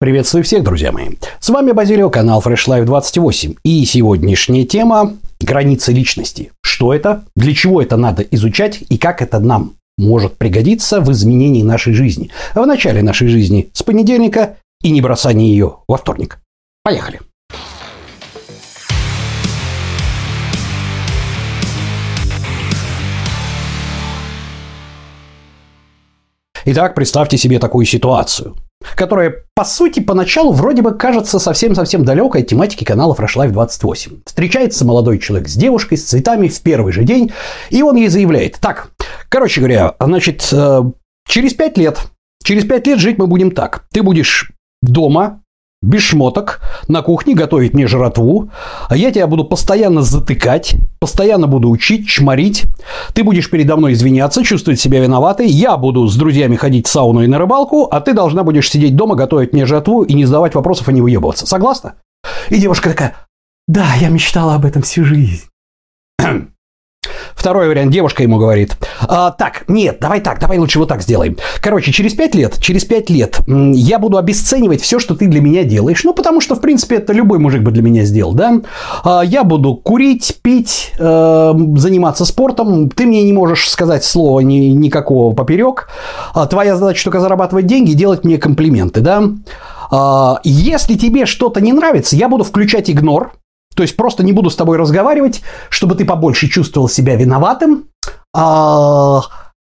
Приветствую всех, друзья мои. С вами Базилио, канал Fresh Life 28. И сегодняшняя тема – границы личности. Что это, для чего это надо изучать и как это нам может пригодиться в изменении нашей жизни. В начале нашей жизни с понедельника и не бросание ее во вторник. Поехали. Итак, представьте себе такую ситуацию которая, по сути, поначалу вроде бы кажется совсем-совсем далекой от тематики канала Fresh Life 28. Встречается молодой человек с девушкой, с цветами в первый же день, и он ей заявляет, так, короче говоря, значит, э, через пять лет, через пять лет жить мы будем так. Ты будешь дома, без шмоток, на кухне готовить мне жратву, а я тебя буду постоянно затыкать, постоянно буду учить, чморить, ты будешь передо мной извиняться, чувствовать себя виноватой, я буду с друзьями ходить в сауну и на рыбалку, а ты должна будешь сидеть дома, готовить мне жратву и не задавать вопросов, а не выебываться. Согласна? И девушка такая, да, я мечтала об этом всю жизнь. Второй вариант. Девушка ему говорит. А, так, нет, давай так, давай лучше вот так сделаем. Короче, через пять лет, через пять лет я буду обесценивать все, что ты для меня делаешь. Ну, потому что, в принципе, это любой мужик бы для меня сделал, да? А, я буду курить, пить, э, заниматься спортом. Ты мне не можешь сказать слова ни, никакого поперек. А, твоя задача только зарабатывать деньги и делать мне комплименты, да? А, если тебе что-то не нравится, я буду включать игнор, то есть просто не буду с тобой разговаривать, чтобы ты побольше чувствовал себя виноватым. А,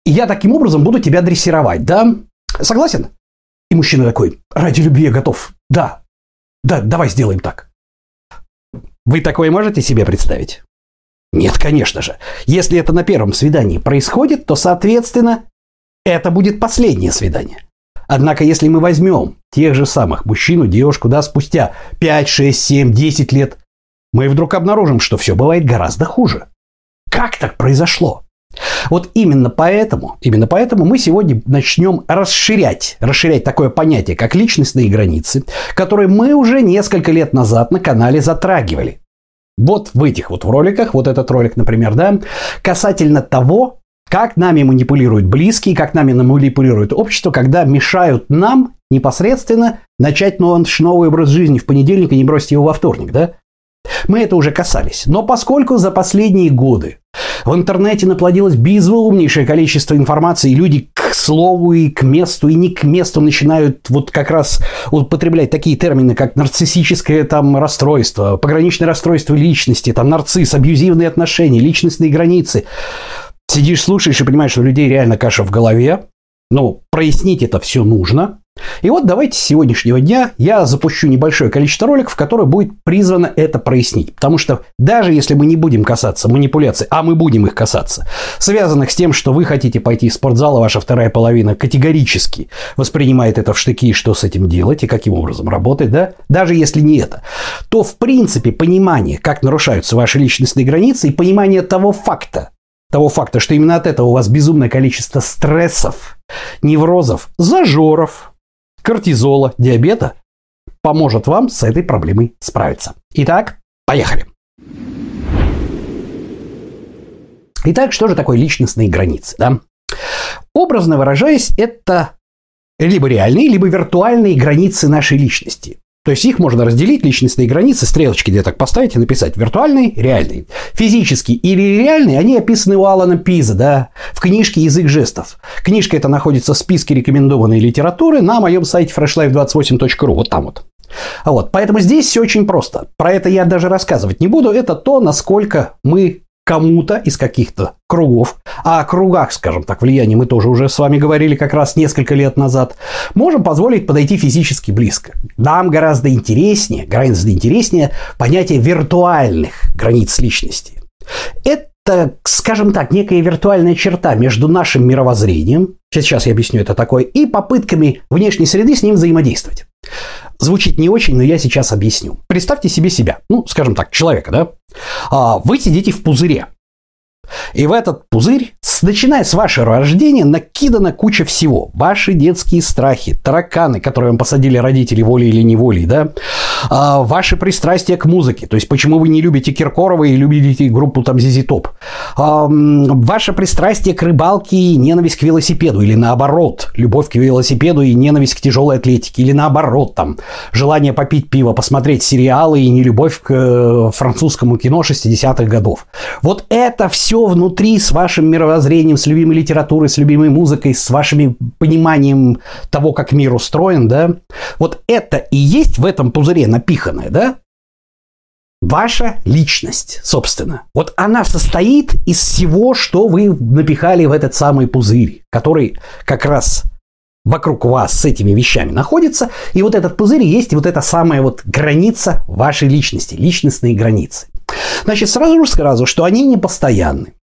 я таким образом буду тебя дрессировать, да? Согласен? И мужчина такой, ради любви я готов. Да, да, давай сделаем так. Вы такое можете себе представить? Нет, конечно же. Если это на первом свидании происходит, то, соответственно, это будет последнее свидание. Однако, если мы возьмем тех же самых мужчину, девушку, да, спустя 5, 6, 7, 10 лет, мы вдруг обнаружим, что все бывает гораздо хуже. Как так произошло? Вот именно поэтому, именно поэтому мы сегодня начнем расширять, расширять такое понятие, как личностные границы, которые мы уже несколько лет назад на канале затрагивали. Вот в этих вот роликах, вот этот ролик, например, да, касательно того, как нами манипулируют близкие, как нами манипулирует общество, когда мешают нам непосредственно начать новый, новый образ жизни в понедельник и не бросить его во вторник, да? Мы это уже касались. Но поскольку за последние годы в интернете наплодилось безумнейшее количество информации, и люди к слову и к месту, и не к месту начинают вот как раз употреблять такие термины, как нарциссическое там расстройство, пограничное расстройство личности, там нарцисс, абьюзивные отношения, личностные границы. Сидишь, слушаешь и понимаешь, что у людей реально каша в голове. Ну, прояснить это все нужно. И вот давайте с сегодняшнего дня я запущу небольшое количество роликов, которое будет призвано это прояснить. Потому что даже если мы не будем касаться манипуляций, а мы будем их касаться, связанных с тем, что вы хотите пойти в спортзал, а ваша вторая половина категорически воспринимает это в штыки, что с этим делать и каким образом работать, да, даже если не это, то в принципе понимание, как нарушаются ваши личностные границы и понимание того факта, того факта, что именно от этого у вас безумное количество стрессов, неврозов, зажоров, кортизола, диабета поможет вам с этой проблемой справиться. Итак, поехали. Итак, что же такое личностные границы? Да? Образно выражаясь, это либо реальные, либо виртуальные границы нашей личности. То есть их можно разделить, личностные границы, стрелочки где так поставить и написать виртуальный, реальный. Физический или реальный, они описаны у Алана Пиза, да, в книжке «Язык жестов». Книжка эта находится в списке рекомендованной литературы на моем сайте freshlife28.ru, вот там вот. Вот, поэтому здесь все очень просто. Про это я даже рассказывать не буду. Это то, насколько мы кому-то из каких-то кругов, а о кругах, скажем так, влияния мы тоже уже с вами говорили как раз несколько лет назад, можем позволить подойти физически близко. Нам гораздо интереснее, гораздо интереснее понятие виртуальных границ личности. Это, скажем так, некая виртуальная черта между нашим мировоззрением, сейчас я объясню это такое, и попытками внешней среды с ним взаимодействовать. Звучит не очень, но я сейчас объясню. Представьте себе себя, ну, скажем так, человека, да? А, вы сидите в пузыре. И в этот пузырь, начиная с вашего рождения, накидана куча всего. Ваши детские страхи, тараканы, которые вам посадили родители волей или неволей, да? А, ваши пристрастия к музыке, то есть почему вы не любите Киркорова и любите группу там Зизи Топ. А, ваше пристрастие к рыбалке и ненависть к велосипеду, или наоборот, любовь к велосипеду и ненависть к тяжелой атлетике, или наоборот, там, желание попить пиво, посмотреть сериалы и не любовь к э, французскому кино 60-х годов. Вот это все внутри с вашим мировоззрением, с любимой литературой, с любимой музыкой, с вашими пониманием того, как мир устроен, да, вот это и есть в этом пузыре напиханное, да, Ваша личность, собственно, вот она состоит из всего, что вы напихали в этот самый пузырь, который как раз вокруг вас с этими вещами находится. И вот этот пузырь есть вот эта самая вот граница вашей личности, личностные границы. Значит, сразу же скажу, что они не постоянны.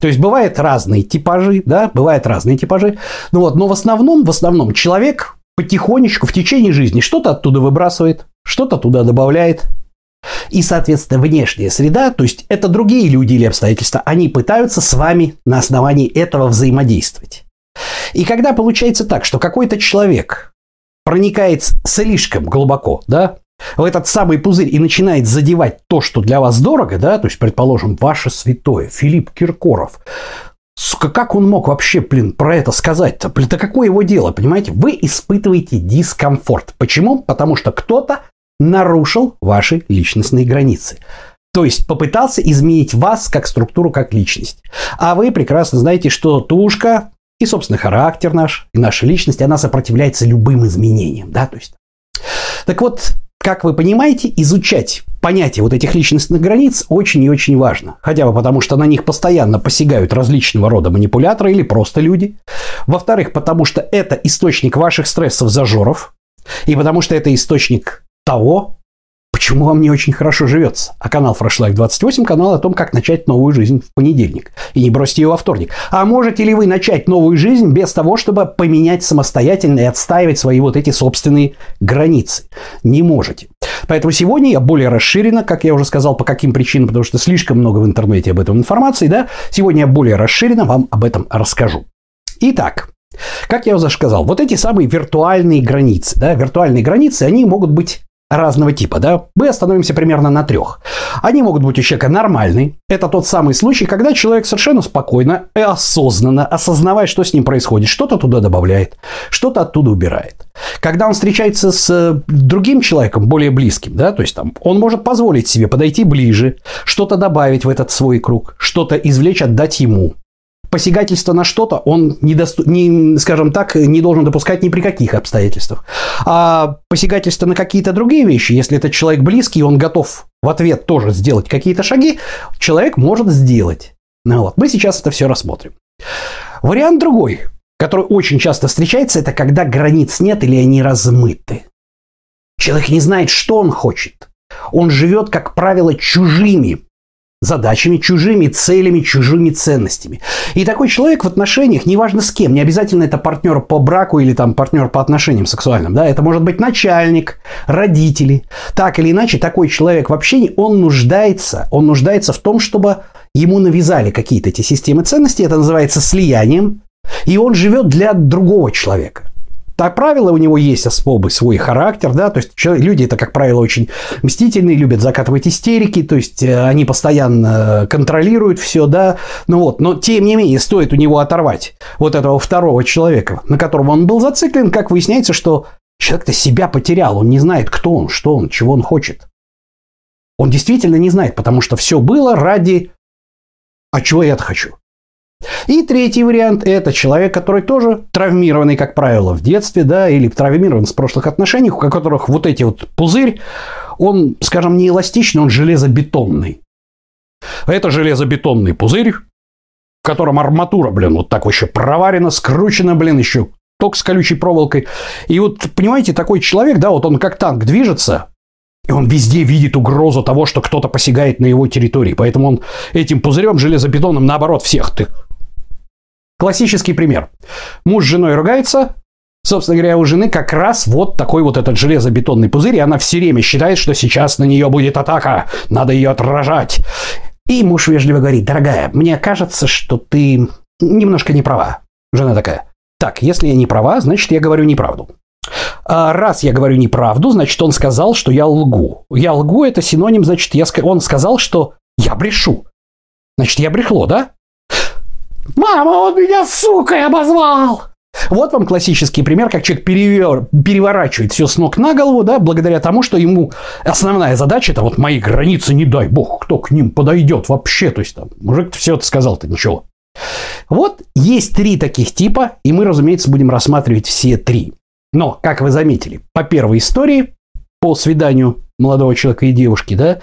То есть бывают разные типажи, да, бывают разные типажи. Ну вот, но в основном, в основном человек потихонечку в течение жизни что-то оттуда выбрасывает, что-то туда добавляет. И, соответственно, внешняя среда, то есть это другие люди или обстоятельства, они пытаются с вами на основании этого взаимодействовать. И когда получается так, что какой-то человек проникает слишком глубоко, да, в этот самый пузырь и начинает задевать то, что для вас дорого, да, то есть, предположим, ваше святое, Филипп Киркоров, как он мог вообще, блин, про это сказать-то? Блин, да какое его дело, понимаете? Вы испытываете дискомфорт. Почему? Потому что кто-то нарушил ваши личностные границы. То есть попытался изменить вас как структуру, как личность. А вы прекрасно знаете, что тушка и, собственно, характер наш, и наша личность, она сопротивляется любым изменениям. Да? То есть... Так вот, как вы понимаете, изучать понятие вот этих личностных границ очень и очень важно. Хотя бы потому, что на них постоянно посягают различного рода манипуляторы или просто люди. Во-вторых, потому что это источник ваших стрессов, зажоров. И потому что это источник того, почему вам не очень хорошо живется. А канал Fresh Life 28 – канал о том, как начать новую жизнь в понедельник. И не бросьте ее во вторник. А можете ли вы начать новую жизнь без того, чтобы поменять самостоятельно и отстаивать свои вот эти собственные границы? Не можете. Поэтому сегодня я более расширенно, как я уже сказал, по каким причинам, потому что слишком много в интернете об этом информации, да, сегодня я более расширенно вам об этом расскажу. Итак, как я уже сказал, вот эти самые виртуальные границы, да, виртуальные границы, они могут быть разного типа, да, мы остановимся примерно на трех. Они могут быть у человека нормальные. Это тот самый случай, когда человек совершенно спокойно и осознанно, осознавая, что с ним происходит, что-то туда добавляет, что-то оттуда убирает. Когда он встречается с э, другим человеком, более близким, да, то есть там он может позволить себе подойти ближе, что-то добавить в этот свой круг, что-то извлечь, отдать ему посягательство на что-то он, не, досту... не, скажем так, не должен допускать ни при каких обстоятельствах. А посягательство на какие-то другие вещи, если это человек близкий, он готов в ответ тоже сделать какие-то шаги, человек может сделать. Ну вот, мы сейчас это все рассмотрим. Вариант другой, который очень часто встречается, это когда границ нет или они размыты. Человек не знает, что он хочет. Он живет, как правило, чужими задачами, чужими целями, чужими ценностями. И такой человек в отношениях, неважно с кем, не обязательно это партнер по браку или там партнер по отношениям сексуальным, да, это может быть начальник, родители. Так или иначе, такой человек в общении, он нуждается, он нуждается в том, чтобы ему навязали какие-то эти системы ценностей, это называется слиянием, и он живет для другого человека. Так правило, у него есть особый свой характер, да, то есть люди это, как правило, очень мстительные, любят закатывать истерики, то есть э, они постоянно контролируют все, да, ну вот, но тем не менее стоит у него оторвать вот этого второго человека, на которого он был зациклен, как выясняется, что человек-то себя потерял, он не знает, кто он, что он, чего он хочет. Он действительно не знает, потому что все было ради «а чего я-то хочу?». И третий вариант – это человек, который тоже травмированный, как правило, в детстве, да, или травмирован с прошлых отношений, у которых вот эти вот пузырь, он, скажем, не эластичный, он железобетонный. Это железобетонный пузырь, в котором арматура, блин, вот так вообще проварена, скручена, блин, еще ток с колючей проволокой. И вот, понимаете, такой человек, да, вот он как танк движется, и он везде видит угрозу того, что кто-то посягает на его территории. Поэтому он этим пузырем железобетонным, наоборот, всех ты Классический пример. Муж с женой ругается, Собственно говоря, у жены как раз вот такой вот этот железобетонный пузырь, и она все время считает, что сейчас на нее будет атака, надо ее отражать. И муж вежливо говорит, дорогая, мне кажется, что ты немножко не права. Жена такая, так, если я не права, значит, я говорю неправду. А раз я говорю неправду, значит, он сказал, что я лгу. Я лгу – это синоним, значит, я, он сказал, что я брешу. Значит, я брехло, да? Мама, он меня сукой обозвал! Вот вам классический пример, как человек перевер, переворачивает все с ног на голову, да, благодаря тому, что ему основная задача это вот мои границы, не дай бог, кто к ним подойдет вообще. То есть там мужик все это сказал-то ничего. Вот есть три таких типа, и мы, разумеется, будем рассматривать все три. Но, как вы заметили, по первой истории, по свиданию молодого человека и девушки, да,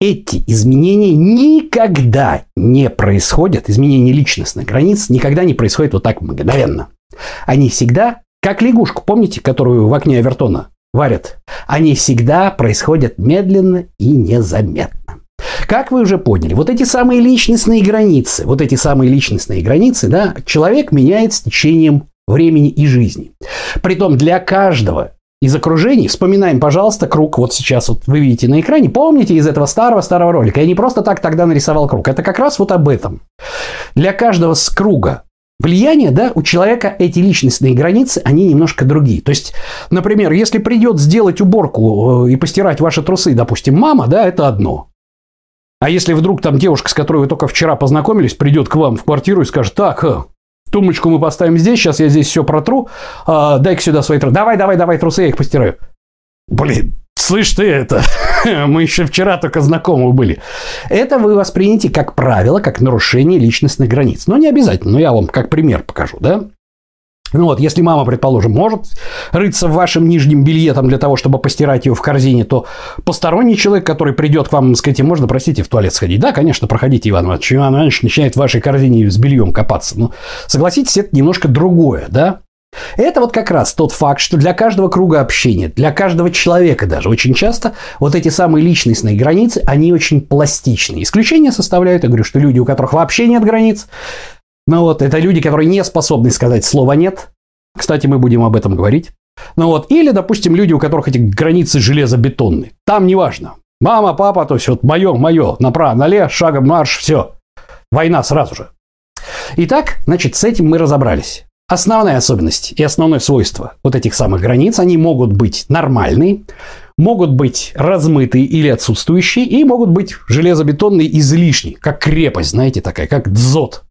эти изменения никогда не происходят, изменения личностных границ никогда не происходят вот так мгновенно. Они всегда, как лягушку, помните, которую в окне Авертона варят, они всегда происходят медленно и незаметно. Как вы уже поняли, вот эти самые личностные границы, вот эти самые личностные границы, да, человек меняет с течением времени и жизни. Притом для каждого из окружений, вспоминаем, пожалуйста, круг, вот сейчас вот вы видите на экране, помните из этого старого-старого ролика, я не просто так тогда нарисовал круг, это как раз вот об этом. Для каждого с круга влияние, да, у человека эти личностные границы, они немножко другие. То есть, например, если придет сделать уборку э, и постирать ваши трусы, допустим, мама, да, это одно. А если вдруг там девушка, с которой вы только вчера познакомились, придет к вам в квартиру и скажет, так, э, Тумбочку мы поставим здесь, сейчас я здесь все протру. А, дай-ка сюда свои трусы. Давай, давай, давай трусы, я их постираю. Блин, слышь ты это, мы еще вчера только знакомы были. Это вы восприняете как правило, как нарушение личностных границ. Но не обязательно, но я вам как пример покажу, да? Ну вот, если мама, предположим, может рыться в вашем нижнем белье там, для того, чтобы постирать его в корзине, то посторонний человек, который придет к вам, сказать, можно, простите, в туалет сходить. Да, конечно, проходите, Иван Иванович. Иван Иванович начинает в вашей корзине с бельем копаться. Но согласитесь, это немножко другое, да? Это вот как раз тот факт, что для каждого круга общения, для каждого человека даже очень часто вот эти самые личностные границы, они очень пластичны. Исключение составляют, я говорю, что люди, у которых вообще нет границ, ну вот, это люди, которые не способны сказать слова «нет». Кстати, мы будем об этом говорить. Ну вот, или, допустим, люди, у которых эти границы железобетонные. Там неважно. Мама, папа, то есть вот мое, мое, направо, налево, шагом марш, все. Война сразу же. Итак, значит, с этим мы разобрались. Основная особенность и основное свойство вот этих самых границ, они могут быть нормальные, могут быть размытые или отсутствующие, и могут быть железобетонные излишние, как крепость, знаете, такая, как дзот.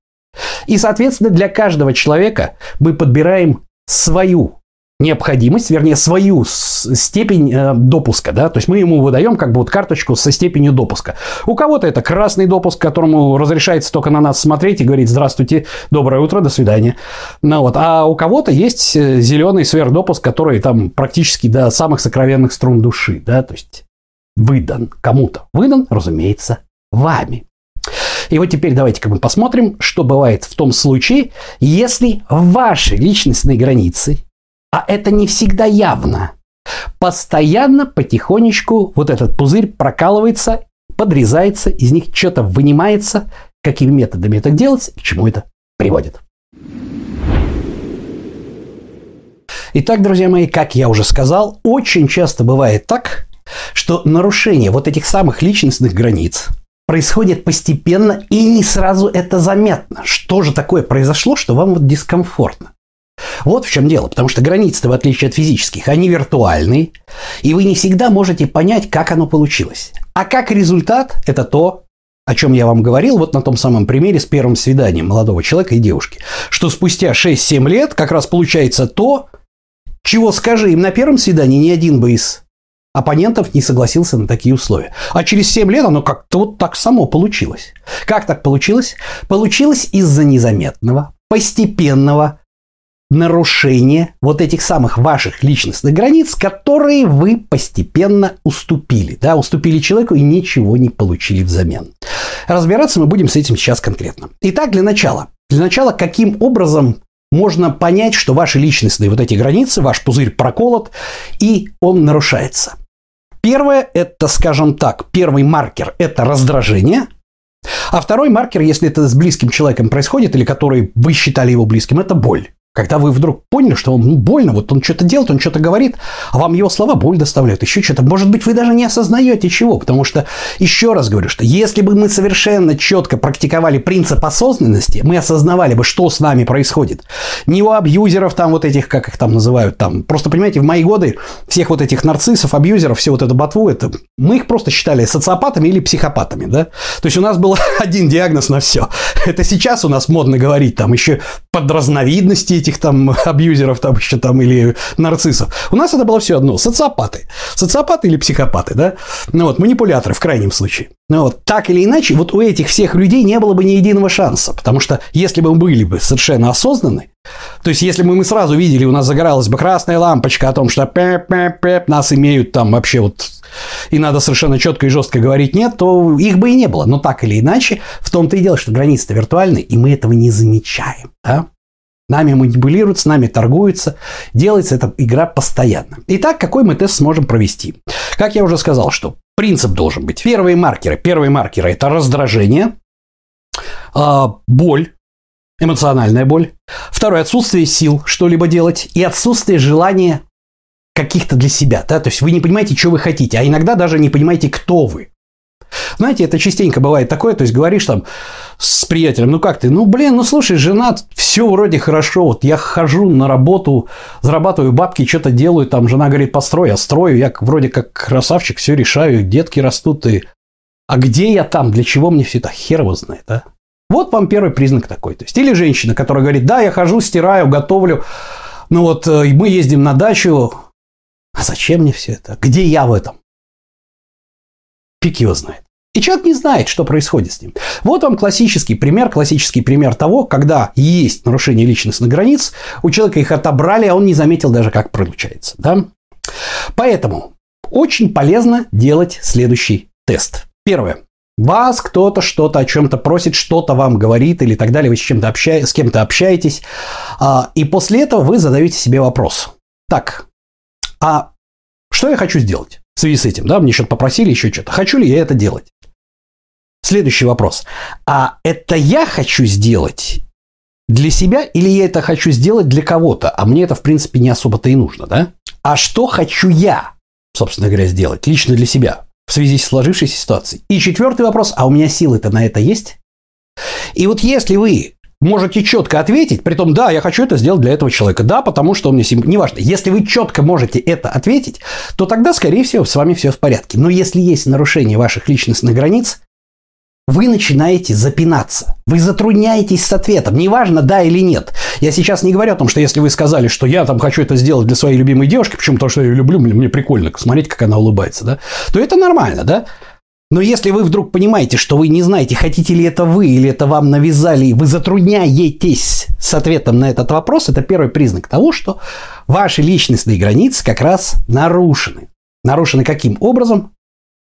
И, соответственно, для каждого человека мы подбираем свою необходимость, вернее, свою степень э, допуска, да, то есть мы ему выдаем как бы вот карточку со степенью допуска. У кого-то это красный допуск, которому разрешается только на нас смотреть и говорить «Здравствуйте, доброе утро, до свидания». Ну, вот. А у кого-то есть э, зеленый сверхдопуск, который там практически до самых сокровенных струн души, да, то есть выдан кому-то. Выдан, разумеется, вами. И вот теперь давайте-ка мы посмотрим, что бывает в том случае, если ваши личностные границы, а это не всегда явно, постоянно потихонечку вот этот пузырь прокалывается, подрезается, из них что-то вынимается, какими методами это делать к чему это приводит. Итак, друзья мои, как я уже сказал, очень часто бывает так, что нарушение вот этих самых личностных границ – происходит постепенно и не сразу это заметно. Что же такое произошло, что вам вот дискомфортно? Вот в чем дело, потому что границы, в отличие от физических, они виртуальные, и вы не всегда можете понять, как оно получилось. А как результат – это то, о чем я вам говорил вот на том самом примере с первым свиданием молодого человека и девушки, что спустя 6-7 лет как раз получается то, чего, скажи им на первом свидании, ни один бы из оппонентов не согласился на такие условия. А через 7 лет оно как-то вот так само получилось. Как так получилось? Получилось из-за незаметного, постепенного нарушения вот этих самых ваших личностных границ, которые вы постепенно уступили. Да, уступили человеку и ничего не получили взамен. Разбираться мы будем с этим сейчас конкретно. Итак, для начала. Для начала, каким образом можно понять, что ваши личностные вот эти границы, ваш пузырь проколот, и он нарушается. Первое – это, скажем так, первый маркер – это раздражение. А второй маркер, если это с близким человеком происходит, или который вы считали его близким, это боль. Когда вы вдруг поняли, что вам ну, больно, вот он что-то делает, он что-то говорит, а вам его слова боль доставляют, еще что-то. Может быть, вы даже не осознаете чего, потому что, еще раз говорю, что если бы мы совершенно четко практиковали принцип осознанности, мы осознавали бы, что с нами происходит. Не у абьюзеров там вот этих, как их там называют, там, просто, понимаете, в мои годы всех вот этих нарциссов, абьюзеров, все вот это ботву, это мы их просто считали социопатами или психопатами, да? То есть у нас был один диагноз на все. Это сейчас у нас модно говорить, там еще под разновидности этих там абьюзеров там еще там или нарциссов. У нас это было все одно. Социопаты. Социопаты или психопаты, да? Ну вот, манипуляторы в крайнем случае. Ну вот, так или иначе, вот у этих всех людей не было бы ни единого шанса. Потому что если бы мы были бы совершенно осознаны, то есть, если бы мы сразу видели, у нас загоралась бы красная лампочка о том, что пеп -пеп -пеп, нас имеют там вообще вот и надо совершенно четко и жестко говорить нет, то их бы и не было. Но так или иначе, в том-то и дело, что границы-то виртуальные, и мы этого не замечаем. Да? Нами манипулируют, с нами торгуются. Делается эта игра постоянно. Итак, какой мы тест сможем провести? Как я уже сказал, что принцип должен быть. Первые маркеры. Первые маркеры – это раздражение, а, боль, эмоциональная боль. Второе – отсутствие сил что-либо делать и отсутствие желания каких-то для себя. Да? То есть вы не понимаете, что вы хотите, а иногда даже не понимаете, кто вы. Знаете, это частенько бывает такое, то есть говоришь там с приятелем, ну как ты, ну блин, ну слушай, женат, все вроде хорошо, вот я хожу на работу, зарабатываю бабки, что-то делаю, там жена говорит, построй, я строю, я вроде как красавчик, все решаю, детки растут, и... а где я там, для чего мне все это, хер его знает, а? Вот вам первый признак такой. То есть, или женщина, которая говорит, да, я хожу, стираю, готовлю, ну вот э, мы ездим на дачу, а зачем мне все это? Где я в этом? Фиг его знает. И человек не знает, что происходит с ним. Вот вам классический пример, классический пример того, когда есть нарушение личностных границ, у человека их отобрали, а он не заметил даже, как получается. Да? Поэтому очень полезно делать следующий тест. Первое. Вас кто-то что-то о чем-то просит, что-то вам говорит или так далее, вы с, чем-то общаетесь, с кем-то общаетесь, а, и после этого вы задаете себе вопрос. Так, а что я хочу сделать в связи с этим? Да, мне что-то попросили, еще что-то. Хочу ли я это делать? Следующий вопрос. А это я хочу сделать для себя или я это хочу сделать для кого-то? А мне это, в принципе, не особо-то и нужно, да? А что хочу я, собственно говоря, сделать лично для себя в связи с сложившейся ситуацией? И четвертый вопрос. А у меня силы-то на это есть? И вот если вы можете четко ответить, при том, да, я хочу это сделать для этого человека, да, потому что он мне сим... Неважно, если вы четко можете это ответить, то тогда, скорее всего, с вами все в порядке. Но если есть нарушение ваших личностных границ, вы начинаете запинаться. Вы затрудняетесь с ответом. Неважно, да или нет. Я сейчас не говорю о том, что если вы сказали, что я там хочу это сделать для своей любимой девушки, почему то, что я ее люблю, мне, прикольно смотреть, как она улыбается, да, то это нормально, да. Но если вы вдруг понимаете, что вы не знаете, хотите ли это вы или это вам навязали, и вы затрудняетесь с ответом на этот вопрос, это первый признак того, что ваши личностные границы как раз нарушены. Нарушены каким образом?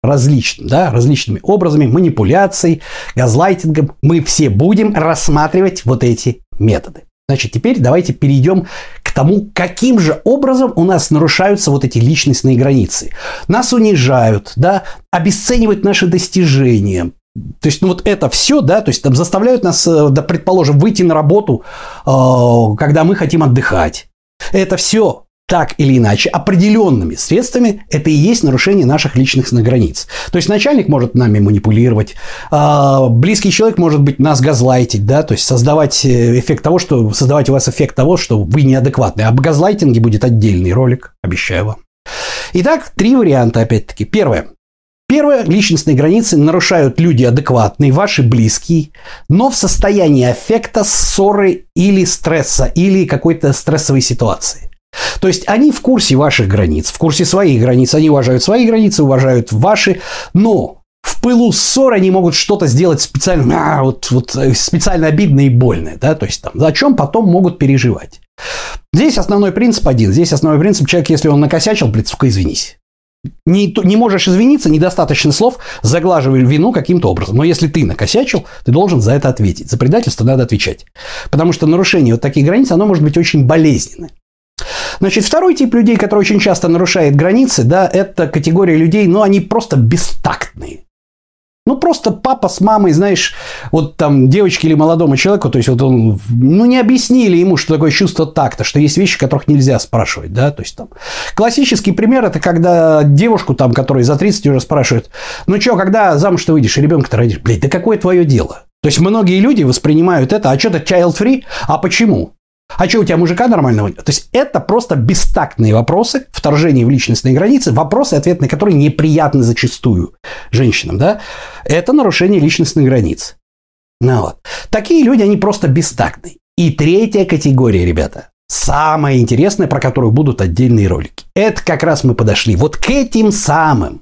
Различным, да, различными образами, манипуляцией, газлайтингом. Мы все будем рассматривать вот эти методы. Значит, теперь давайте перейдем к тому, каким же образом у нас нарушаются вот эти личностные границы. Нас унижают, да, обесценивают наши достижения, то есть, ну вот это все, да, то есть там заставляют нас, э, да, предположим, выйти на работу, э, когда мы хотим отдыхать. Это все так или иначе определенными средствами это и есть нарушение наших личных границ. То есть начальник может нами манипулировать, а, близкий человек может быть нас газлайтить, да, то есть создавать э, эффект того, что создавать у вас эффект того, что вы неадекватны. Об газлайтинге будет отдельный ролик, обещаю вам. Итак, три варианта опять-таки. Первое. Первое, личностные границы нарушают люди адекватные, ваши близкие, но в состоянии аффекта, ссоры или стресса, или какой-то стрессовой ситуации. То есть они в курсе ваших границ, в курсе своих границ, они уважают свои границы, уважают ваши, но в пылу ссор они могут что-то сделать специально, а, вот, вот, э, специально обидное и больное, да, то есть там, о чем потом могут переживать. Здесь основной принцип один. Здесь основной принцип, человек, если он накосячил, блядь, сука, извинись. Не, не можешь извиниться, недостаточно слов, заглаживай вину каким-то образом. Но если ты накосячил, ты должен за это ответить. За предательство надо отвечать. Потому что нарушение вот таких границ, оно может быть очень болезненное. Значит, второй тип людей, который очень часто нарушает границы, да, это категория людей, но ну, они просто бестактные. Ну, просто папа с мамой, знаешь, вот там девочке или молодому человеку, то есть вот он, ну, не объяснили ему, что такое чувство такта, что есть вещи, которых нельзя спрашивать, да, то есть там классический пример это когда девушку там, которой за 30 уже спрашивают, ну что, когда замуж ты выйдешь, ребенка ты родишь, блядь, да какое твое дело? То есть многие люди воспринимают это, а что-то child free, а почему? А что, у тебя мужика нормального То есть это просто бестактные вопросы, вторжение в личностные границы, вопросы, ответ на которые неприятны зачастую женщинам, да? Это нарушение личностных границ. Ну вот. Такие люди, они просто бестактные. И третья категория, ребята, самая интересная, про которую будут отдельные ролики. Это как раз мы подошли вот к этим самым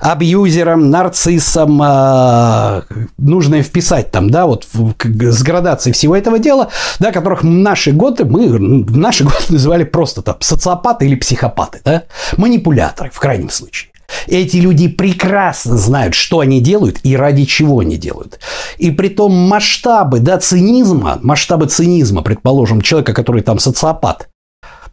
абьюзерам, нарциссам, э, нужно вписать там, да, вот в, с градацией всего этого дела, да, которых наши годы мы в наши годы называли просто там социопаты или психопаты, да, манипуляторы в крайнем случае. Эти люди прекрасно знают, что они делают и ради чего они делают. И при том масштабы да, цинизма, масштабы цинизма, предположим, человека, который там социопат,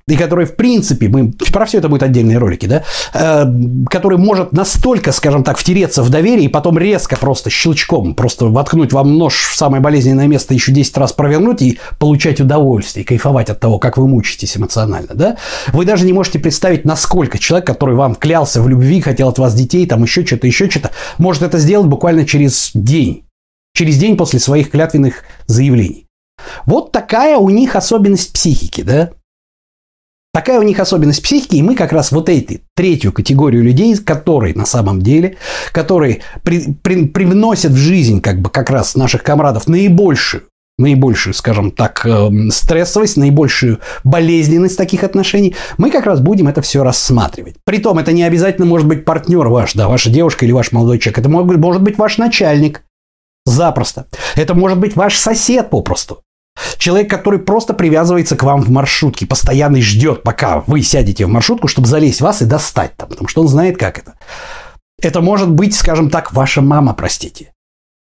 и который, в принципе, мы про все это будут отдельные ролики, да, э, который может настолько, скажем так, втереться в доверие и потом резко просто щелчком просто воткнуть вам нож в самое болезненное место, еще 10 раз провернуть и получать удовольствие, кайфовать от того, как вы мучаетесь эмоционально, да, вы даже не можете представить, насколько человек, который вам клялся в любви, хотел от вас детей, там еще что-то, еще что-то, может это сделать буквально через день, через день после своих клятвенных заявлений. Вот такая у них особенность психики, да? Такая у них особенность психики, и мы как раз вот эти, третью категорию людей, которые на самом деле, которые при, при, привносят в жизнь как бы как раз наших комрадов наибольшую наибольшую, скажем так, эм, стрессовость, наибольшую болезненность таких отношений, мы как раз будем это все рассматривать. Притом это не обязательно может быть партнер ваш, да, ваша девушка или ваш молодой человек. Это может быть, может быть ваш начальник. Запросто. Это может быть ваш сосед попросту. Человек, который просто привязывается к вам в маршрутке, постоянно ждет, пока вы сядете в маршрутку, чтобы залезть в вас и достать там, потому что он знает, как это. Это может быть, скажем так, ваша мама, простите.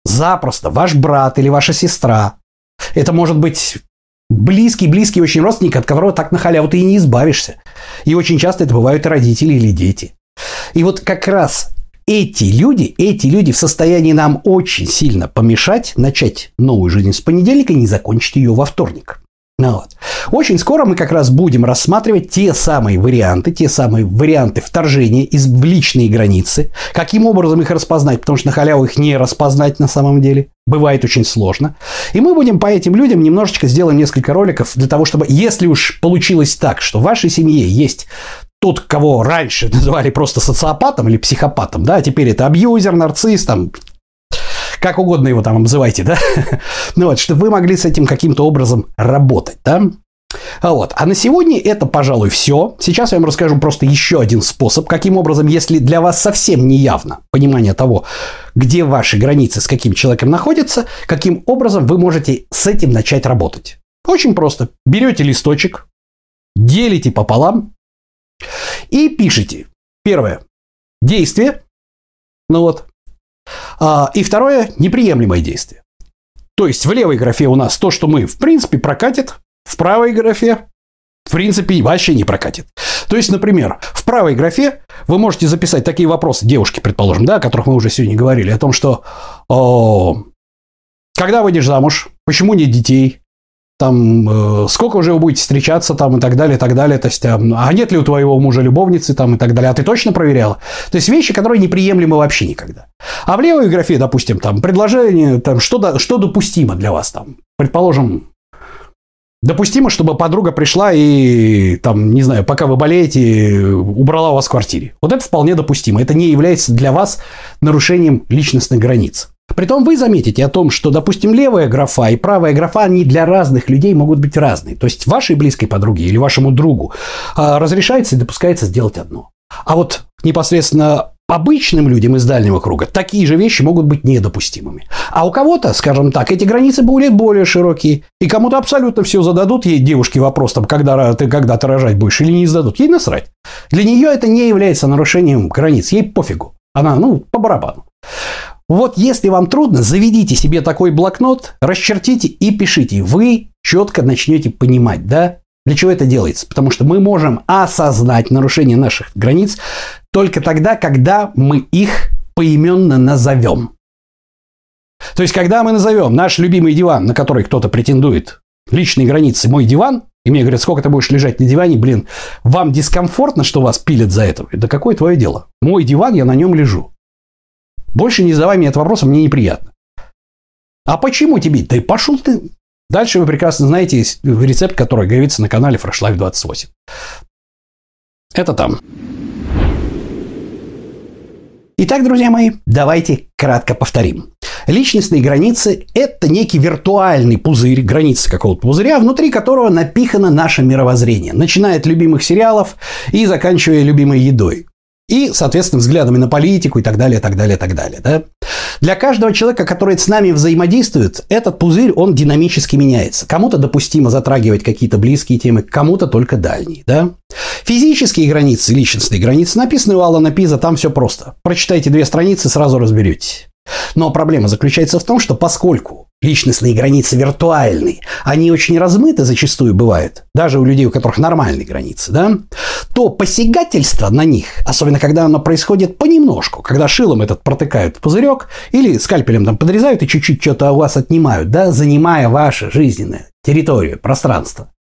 Запросто. Ваш брат или ваша сестра. Это может быть близкий, близкий очень родственник, от которого так на халяву ты и не избавишься. И очень часто это бывают родители или дети. И вот как раз эти люди, эти люди в состоянии нам очень сильно помешать начать новую жизнь с понедельника и не закончить ее во вторник. Ну вот. Очень скоро мы как раз будем рассматривать те самые варианты, те самые варианты вторжения из, в личные границы. Каким образом их распознать, потому что на халяву их не распознать на самом деле. Бывает очень сложно. И мы будем по этим людям немножечко сделаем несколько роликов для того, чтобы, если уж получилось так, что в вашей семье есть тот, кого раньше называли просто социопатом или психопатом, да, а теперь это абьюзер, нарцисс, там, как угодно его там называйте, да, ну вот, чтобы вы могли с этим каким-то образом работать, да. А вот. А на сегодня это, пожалуй, все. Сейчас я вам расскажу просто еще один способ, каким образом, если для вас совсем не явно понимание того, где ваши границы с каким человеком находятся, каким образом вы можете с этим начать работать. Очень просто. Берете листочек, делите пополам, и пишите. Первое. Действие. Ну вот. А, и второе. Неприемлемое действие. То есть в левой графе у нас то, что мы в принципе прокатит. В правой графе в принципе вообще не прокатит. То есть, например, в правой графе вы можете записать такие вопросы девушки, предположим, да, о которых мы уже сегодня говорили, о том, что о, когда выйдешь замуж, почему нет детей, там, э, сколько уже вы будете встречаться там и так далее, и так далее, то есть, а, а нет ли у твоего мужа любовницы там и так далее, а ты точно проверяла? То есть, вещи, которые неприемлемы вообще никогда. А в левой графе, допустим, там, предложение, там, что, что допустимо для вас там, предположим, Допустимо, чтобы подруга пришла и, там, не знаю, пока вы болеете, убрала у вас в квартире. Вот это вполне допустимо. Это не является для вас нарушением личностных границ. Притом вы заметите о том, что, допустим, левая графа и правая графа, они для разных людей могут быть разные. То есть вашей близкой подруге или вашему другу а, разрешается и допускается сделать одно. А вот непосредственно обычным людям из дальнего круга такие же вещи могут быть недопустимыми. А у кого-то, скажем так, эти границы более, более широкие. И кому-то абсолютно все зададут ей девушке вопрос, там, когда ты, когда ты рожать будешь или не зададут. Ей насрать. Для нее это не является нарушением границ. Ей пофигу. Она, ну, по барабану. Вот если вам трудно, заведите себе такой блокнот, расчертите и пишите. Вы четко начнете понимать, да, для чего это делается. Потому что мы можем осознать нарушение наших границ только тогда, когда мы их поименно назовем. То есть, когда мы назовем наш любимый диван, на который кто-то претендует, личные границы, мой диван, и мне говорят, сколько ты будешь лежать на диване, блин, вам дискомфортно, что вас пилят за это? Да какое твое дело? Мой диван, я на нем лежу. Больше не задавай мне этот вопрос, мне неприятно. А почему тебе? Да и пошел ты. Дальше вы прекрасно знаете рецепт, который говорится на канале Fresh Life 28. Это там. Итак, друзья мои, давайте кратко повторим. Личностные границы – это некий виртуальный пузырь, границы какого-то пузыря, внутри которого напихано наше мировоззрение, начиная от любимых сериалов и заканчивая любимой едой. И, соответственно, взглядами на политику и так далее, так далее, так далее. Да? Для каждого человека, который с нами взаимодействует, этот пузырь, он динамически меняется. Кому-то допустимо затрагивать какие-то близкие темы, кому-то только дальние. Да? Физические границы, личностные границы написаны у Алана Пиза, там все просто. Прочитайте две страницы, сразу разберетесь. Но проблема заключается в том, что поскольку личностные границы виртуальные, они очень размыты зачастую бывают, даже у людей, у которых нормальные границы, да, то посягательство на них, особенно когда оно происходит понемножку, когда шилом этот протыкают в пузырек или скальпелем там подрезают и чуть-чуть что-то у вас отнимают, да, занимая ваше жизненное территорию, пространство,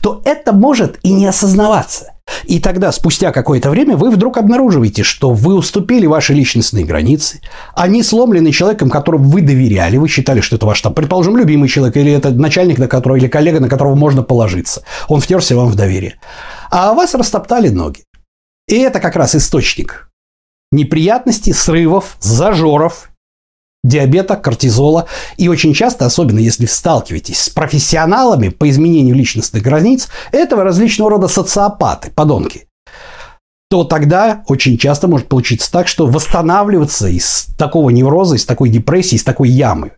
то это может и не осознаваться. И тогда, спустя какое-то время, вы вдруг обнаруживаете, что вы уступили ваши личностные границы, они сломлены человеком, которому вы доверяли, вы считали, что это ваш, там, предположим, любимый человек, или это начальник, на которого, или коллега, на которого можно положиться. Он втерся вам в доверие. А вас растоптали ноги. И это как раз источник неприятностей, срывов, зажоров диабета, кортизола. И очень часто, особенно если сталкиваетесь с профессионалами по изменению личностных границ, этого различного рода социопаты, подонки, то тогда очень часто может получиться так, что восстанавливаться из такого невроза, из такой депрессии, из такой ямы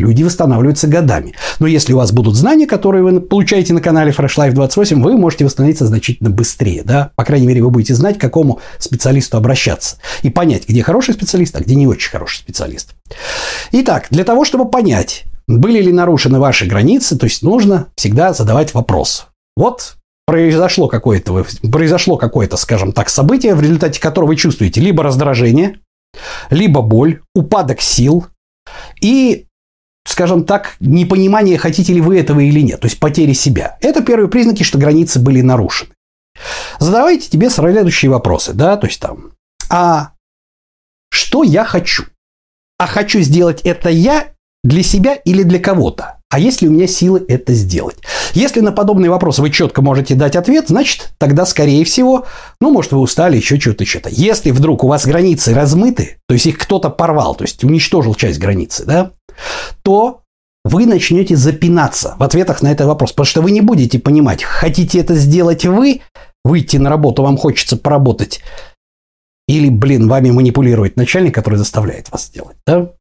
Люди восстанавливаются годами. Но если у вас будут знания, которые вы получаете на канале Fresh Life 28, вы можете восстановиться значительно быстрее. Да? По крайней мере, вы будете знать, к какому специалисту обращаться. И понять, где хороший специалист, а где не очень хороший специалист. Итак, для того, чтобы понять, были ли нарушены ваши границы, то есть нужно всегда задавать вопрос. Вот произошло какое-то, произошло какое-то, скажем так, событие, в результате которого вы чувствуете либо раздражение, либо боль, упадок сил, и скажем так, непонимание, хотите ли вы этого или нет, то есть потери себя. Это первые признаки, что границы были нарушены. Задавайте тебе следующие вопросы, да, то есть там, а что я хочу? А хочу сделать это я для себя или для кого-то? А есть ли у меня силы это сделать? Если на подобный вопрос вы четко можете дать ответ, значит, тогда, скорее всего, ну, может, вы устали, еще что-то, что-то. Если вдруг у вас границы размыты, то есть их кто-то порвал, то есть уничтожил часть границы, да, то вы начнете запинаться в ответах на этот вопрос, потому что вы не будете понимать, хотите это сделать вы, выйти на работу, вам хочется поработать, или, блин, вами манипулирует начальник, который заставляет вас делать, да?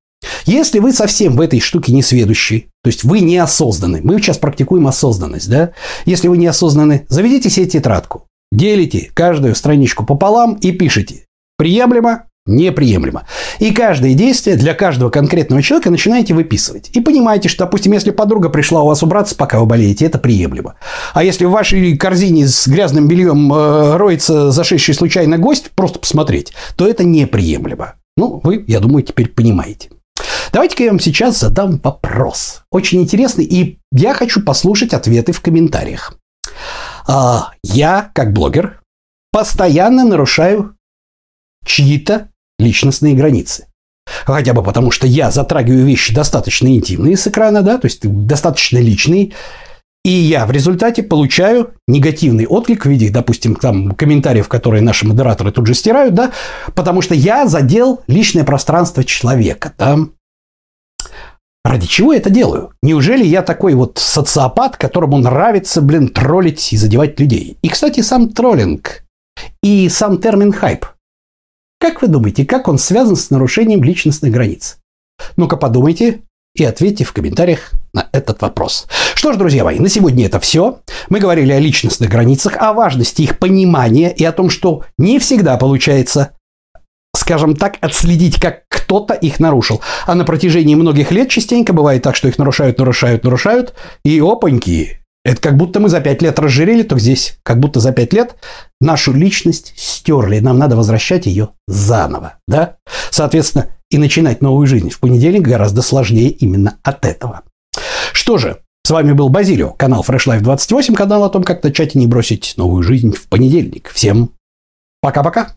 Если вы совсем в этой штуке не сведущий, то есть вы неосознанный, мы сейчас практикуем осознанность, да? Если вы неосознанный, заведите себе тетрадку, делите каждую страничку пополам и пишите «приемлемо», неприемлемо. И каждое действие для каждого конкретного человека начинаете выписывать. И понимаете, что, допустим, если подруга пришла у вас убраться, пока вы болеете, это приемлемо. А если в вашей корзине с грязным бельем э, роется зашедший случайно гость, просто посмотреть, то это неприемлемо. Ну, вы, я думаю, теперь понимаете. Давайте-ка я вам сейчас задам вопрос. Очень интересный, и я хочу послушать ответы в комментариях. А, я, как блогер, постоянно нарушаю чьи-то личностные границы. Хотя бы потому, что я затрагиваю вещи достаточно интимные с экрана, да, то есть достаточно личные, и я в результате получаю негативный отклик в виде, допустим, там, комментариев, которые наши модераторы тут же стирают, да, потому что я задел личное пространство человека, да. Ради чего я это делаю? Неужели я такой вот социопат, которому нравится, блин, троллить и задевать людей? И, кстати, сам троллинг и сам термин хайп. Как вы думаете, как он связан с нарушением личностных границ? Ну-ка подумайте и ответьте в комментариях на этот вопрос. Что ж, друзья мои, на сегодня это все. Мы говорили о личностных границах, о важности их понимания и о том, что не всегда получается скажем так, отследить, как кто-то их нарушил. А на протяжении многих лет частенько бывает так, что их нарушают, нарушают, нарушают, и опаньки, Это как будто мы за пять лет разжирели, то здесь как будто за пять лет нашу личность стерли. Нам надо возвращать ее заново. Да? Соответственно, и начинать новую жизнь в понедельник гораздо сложнее именно от этого. Что же, с вами был Базилио, канал Fresh Life 28, канал о том, как начать и не бросить новую жизнь в понедельник. Всем пока-пока.